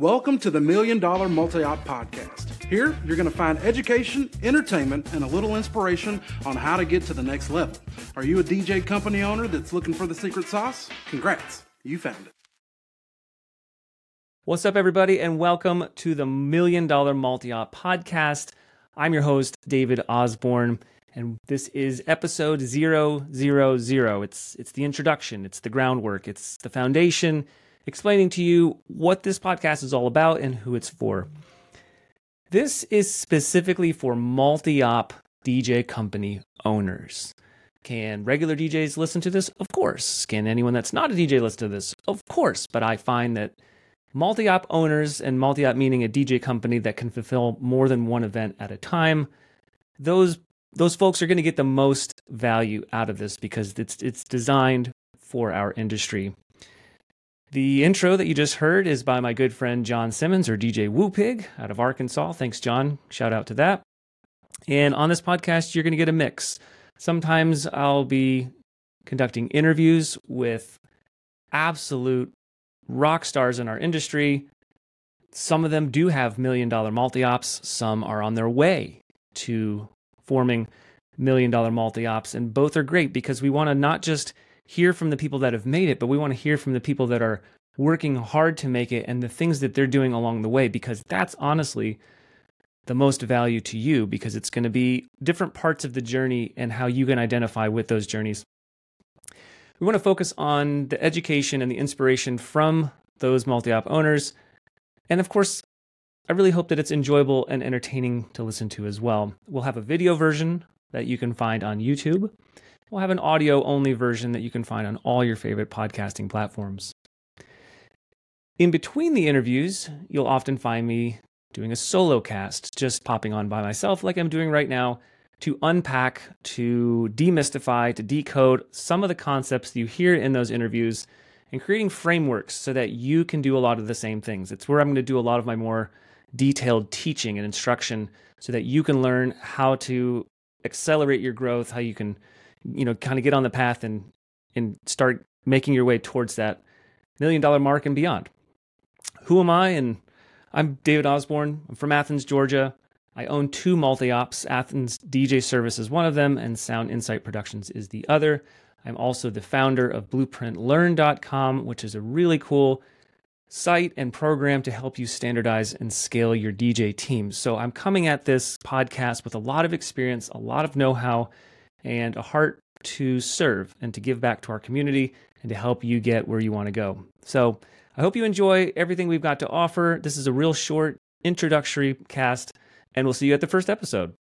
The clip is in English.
Welcome to the Million Dollar Multi Op Podcast. Here, you're going to find education, entertainment, and a little inspiration on how to get to the next level. Are you a DJ company owner that's looking for the secret sauce? Congrats, you found it. What's up, everybody, and welcome to the Million Dollar Multi Op Podcast. I'm your host, David Osborne, and this is episode 000. It's, it's the introduction, it's the groundwork, it's the foundation explaining to you what this podcast is all about and who it's for. This is specifically for multi op DJ company owners. Can regular DJs listen to this? Of course. Can anyone that's not a DJ listen to this? Of course. But I find that multi op owners, and multi op meaning a DJ company that can fulfill more than one event at a time, those those folks are going to get the most value out of this because it's it's designed for our industry. The intro that you just heard is by my good friend John Simmons or DJ Woopig out of Arkansas. Thanks, John. Shout out to that. And on this podcast, you're going to get a mix. Sometimes I'll be conducting interviews with absolute rock stars in our industry. Some of them do have million dollar multi ops, some are on their way to forming million dollar multi ops. And both are great because we want to not just hear from the people that have made it, but we want to hear from the people that are working hard to make it and the things that they're doing along the way, because that's honestly the most value to you because it's going to be different parts of the journey and how you can identify with those journeys. We want to focus on the education and the inspiration from those multi op owners. And of course, I really hope that it's enjoyable and entertaining to listen to as well. We'll have a video version that you can find on YouTube we'll have an audio only version that you can find on all your favorite podcasting platforms. In between the interviews, you'll often find me doing a solo cast, just popping on by myself, like I'm doing right now, to unpack, to demystify, to decode some of the concepts you hear in those interviews and creating frameworks so that you can do a lot of the same things. It's where I'm going to do a lot of my more detailed teaching and instruction so that you can learn how to accelerate your growth, how you can you know, kind of get on the path and and start making your way towards that million dollar mark and beyond. Who am I? And I'm David Osborne. I'm from Athens, Georgia. I own two multi ops. Athens DJ Service is one of them, and Sound Insight Productions is the other. I'm also the founder of BlueprintLearn.com, which is a really cool site and program to help you standardize and scale your DJ teams. So I'm coming at this podcast with a lot of experience, a lot of know how, and a heart to serve and to give back to our community and to help you get where you want to go. So I hope you enjoy everything we've got to offer. This is a real short introductory cast, and we'll see you at the first episode.